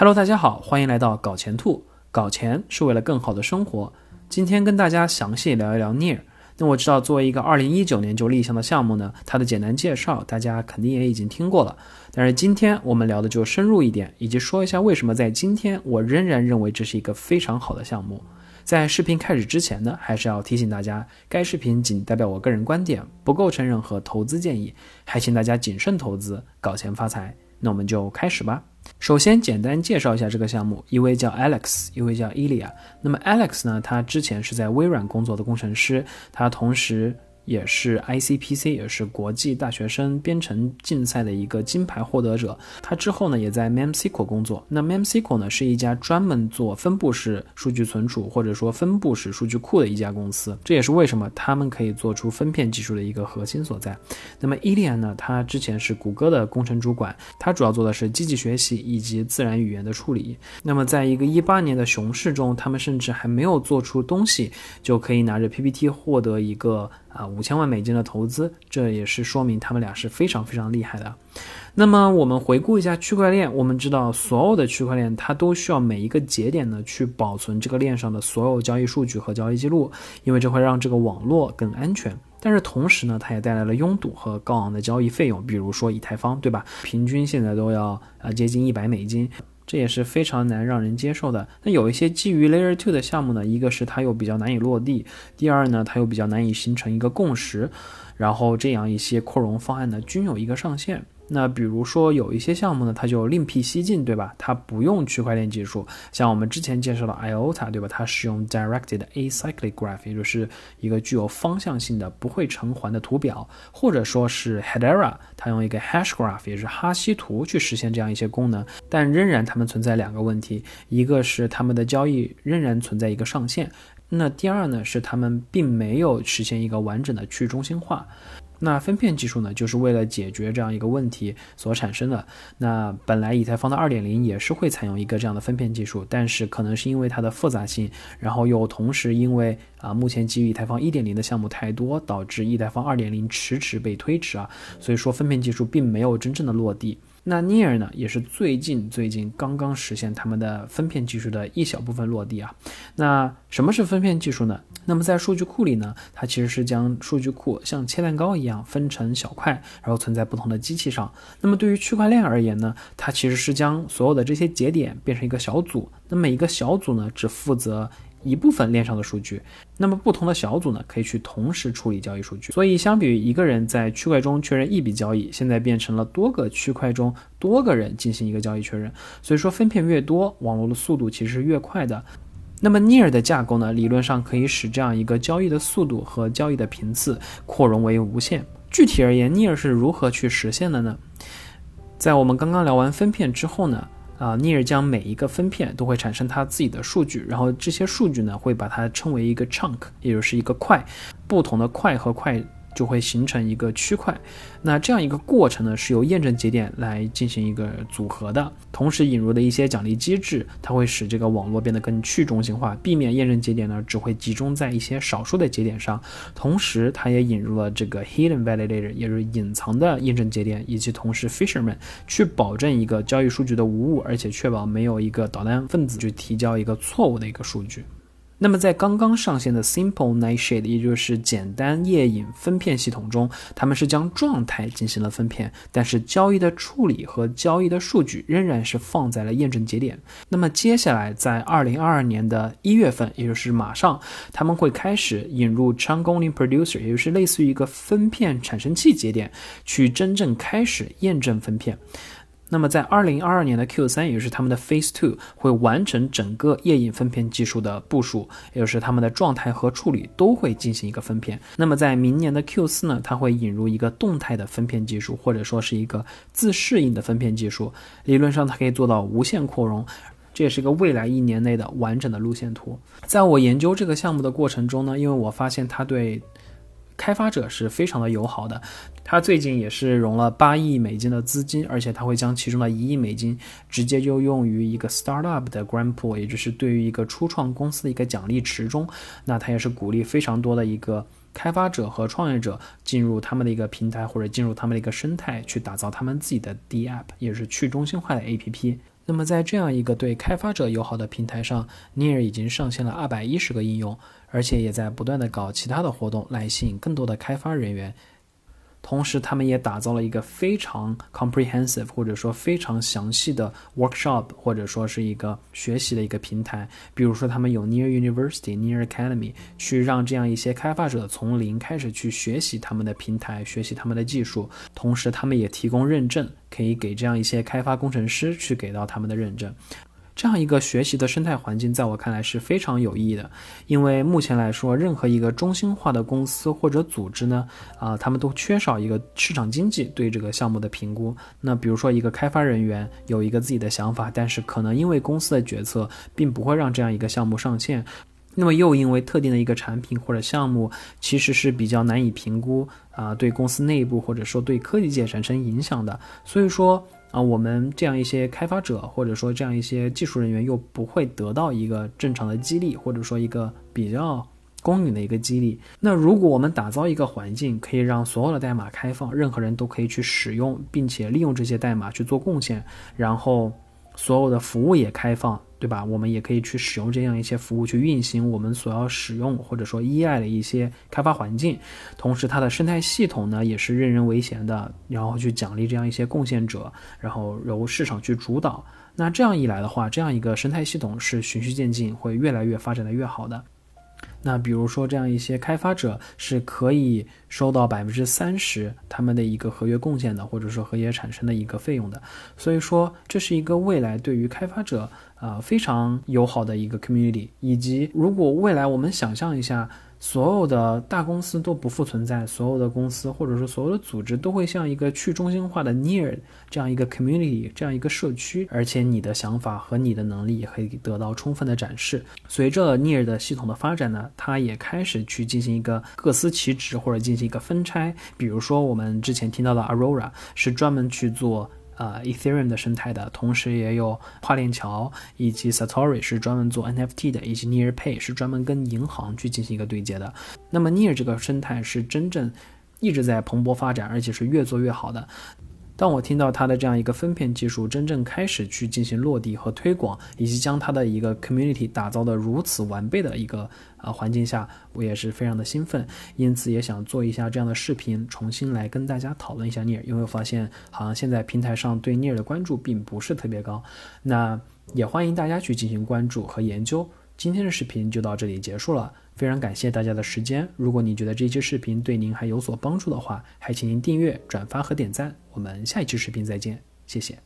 Hello，大家好，欢迎来到搞钱兔。搞钱是为了更好的生活。今天跟大家详细聊一聊 Near。那我知道，作为一个2019年就立项的项目呢，它的简单介绍大家肯定也已经听过了。但是今天我们聊的就深入一点，以及说一下为什么在今天我仍然认为这是一个非常好的项目。在视频开始之前呢，还是要提醒大家，该视频仅代表我个人观点，不构成任何投资建议，还请大家谨慎投资，搞钱发财。那我们就开始吧。首先，简单介绍一下这个项目。一位叫 Alex，一位叫 Elia。那么 Alex 呢，他之前是在微软工作的工程师，他同时。也是 ICPC，也是国际大学生编程竞赛的一个金牌获得者。他之后呢，也在 MemSQL 工作。那 MemSQL 呢，是一家专门做分布式数据存储或者说分布式数据库的一家公司。这也是为什么他们可以做出分片技术的一个核心所在。那么 e l i a n 呢，他之前是谷歌的工程主管，他主要做的是机器学习以及自然语言的处理。那么在一个一八年的熊市中，他们甚至还没有做出东西，就可以拿着 PPT 获得一个。啊，五千万美金的投资，这也是说明他们俩是非常非常厉害的。那么我们回顾一下区块链，我们知道所有的区块链它都需要每一个节点呢去保存这个链上的所有交易数据和交易记录，因为这会让这个网络更安全。但是同时呢，它也带来了拥堵和高昂的交易费用，比如说以太坊，对吧？平均现在都要啊接近一百美金。这也是非常难让人接受的。那有一些基于 Layer Two 的项目呢，一个是它又比较难以落地，第二呢，它又比较难以形成一个共识，然后这样一些扩容方案呢，均有一个上限。那比如说有一些项目呢，它就另辟蹊径，对吧？它不用区块链技术，像我们之前介绍的 IOTA，对吧？它使用 Directed Acyclic Graph，也就是一个具有方向性的、不会成环的图表，或者说是 Hedera，它用一个 Hash Graph，也是哈希图去实现这样一些功能，但仍然它们存在两个问题，一个是它们的交易仍然存在一个上限，那第二呢是他们并没有实现一个完整的去中心化。那分片技术呢，就是为了解决这样一个问题所产生的。那本来以太坊的二点零也是会采用一个这样的分片技术，但是可能是因为它的复杂性，然后又同时因为啊目前基于以太坊一点零的项目太多，导致以太坊二点零迟迟被推迟啊，所以说分片技术并没有真正的落地。那 Near 呢，也是最近最近刚刚实现他们的分片技术的一小部分落地啊。那什么是分片技术呢？那么在数据库里呢，它其实是将数据库像切蛋糕一样分成小块，然后存在不同的机器上。那么对于区块链而言呢，它其实是将所有的这些节点变成一个小组，那每一个小组呢，只负责。一部分链上的数据，那么不同的小组呢，可以去同时处理交易数据。所以，相比于一个人在区块中确认一笔交易，现在变成了多个区块中多个人进行一个交易确认。所以说，分片越多，网络的速度其实是越快的。那么，Near 的架构呢，理论上可以使这样一个交易的速度和交易的频次扩容为无限。具体而言，Near 是如何去实现的呢？在我们刚刚聊完分片之后呢？啊，Near 将每一个分片都会产生它自己的数据，然后这些数据呢会把它称为一个 chunk，也就是一个块，不同的块和块。就会形成一个区块，那这样一个过程呢，是由验证节点来进行一个组合的，同时引入的一些奖励机制，它会使这个网络变得更去中心化，避免验证节点呢只会集中在一些少数的节点上。同时，它也引入了这个 hidden validator，也就是隐藏的验证节点，以及同时 fisherman 去保证一个交易数据的无误，而且确保没有一个捣蛋分子去提交一个错误的一个数据。那么在刚刚上线的 Simple Nightshade，也就是简单夜影分片系统中，他们是将状态进行了分片，但是交易的处理和交易的数据仍然是放在了验证节点。那么接下来在二零二二年的一月份，也就是马上，他们会开始引入 Chunk Only Producer，也就是类似于一个分片产生器节点，去真正开始验证分片。那么在二零二二年的 Q 三，也就是他们的 Phase Two，会完成整个夜影分片技术的部署，也就是他们的状态和处理都会进行一个分片。那么在明年的 Q 四呢，它会引入一个动态的分片技术，或者说是一个自适应的分片技术。理论上它可以做到无限扩容，这也是一个未来一年内的完整的路线图。在我研究这个项目的过程中呢，因为我发现它对开发者是非常的友好的，他最近也是融了八亿美金的资金，而且他会将其中的一亿美金直接就用于一个 startup 的 grant pool，也就是对于一个初创公司的一个奖励池中。那他也是鼓励非常多的一个开发者和创业者进入他们的一个平台或者进入他们的一个生态，去打造他们自己的 D app，也是去中心化的 APP。那么在这样一个对开发者友好的平台上，Near 已经上线了二百一十个应用，而且也在不断的搞其他的活动来吸引更多的开发人员。同时，他们也打造了一个非常 comprehensive 或者说非常详细的 workshop，或者说是一个学习的一个平台。比如说，他们有 Near University、Near Academy，去让这样一些开发者从零开始去学习他们的平台，学习他们的技术。同时，他们也提供认证，可以给这样一些开发工程师去给到他们的认证。这样一个学习的生态环境，在我看来是非常有益的，因为目前来说，任何一个中心化的公司或者组织呢，啊，他们都缺少一个市场经济对这个项目的评估。那比如说，一个开发人员有一个自己的想法，但是可能因为公司的决策，并不会让这样一个项目上线。那么又因为特定的一个产品或者项目，其实是比较难以评估啊，对公司内部或者说对科技界产生影响的。所以说。啊，我们这样一些开发者，或者说这样一些技术人员，又不会得到一个正常的激励，或者说一个比较公允的一个激励。那如果我们打造一个环境，可以让所有的代码开放，任何人都可以去使用，并且利用这些代码去做贡献，然后所有的服务也开放。对吧？我们也可以去使用这样一些服务去运行我们所要使用或者说依赖的一些开发环境，同时它的生态系统呢也是任人唯贤的，然后去奖励这样一些贡献者，然后由市场去主导。那这样一来的话，这样一个生态系统是循序渐进，会越来越发展的越好的。那比如说，这样一些开发者是可以收到百分之三十他们的一个合约贡献的，或者说合约产生的一个费用的。所以说，这是一个未来对于开发者啊非常友好的一个 community。以及，如果未来我们想象一下。所有的大公司都不复存在，所有的公司或者说所有的组织都会像一个去中心化的 near 这样一个 community 这样一个社区，而且你的想法和你的能力也可以得到充分的展示。随着 near 的系统的发展呢，它也开始去进行一个各司其职或者进行一个分拆。比如说我们之前听到的 Aurora 是专门去做。呃，Ethereum 的生态的同时，也有跨链桥，以及 Satori 是专门做 NFT 的，以及 Nearpay 是专门跟银行去进行一个对接的。那么 Near 这个生态是真正一直在蓬勃发展，而且是越做越好的。当我听到它的这样一个分片技术真正开始去进行落地和推广，以及将它的一个 community 打造的如此完备的一个呃环境下，我也是非常的兴奋，因此也想做一下这样的视频，重新来跟大家讨论一下 Near，因为我发现好像现在平台上对 Near 的关注并不是特别高，那也欢迎大家去进行关注和研究。今天的视频就到这里结束了。非常感谢大家的时间。如果你觉得这期视频对您还有所帮助的话，还请您订阅、转发和点赞。我们下一期视频再见，谢谢。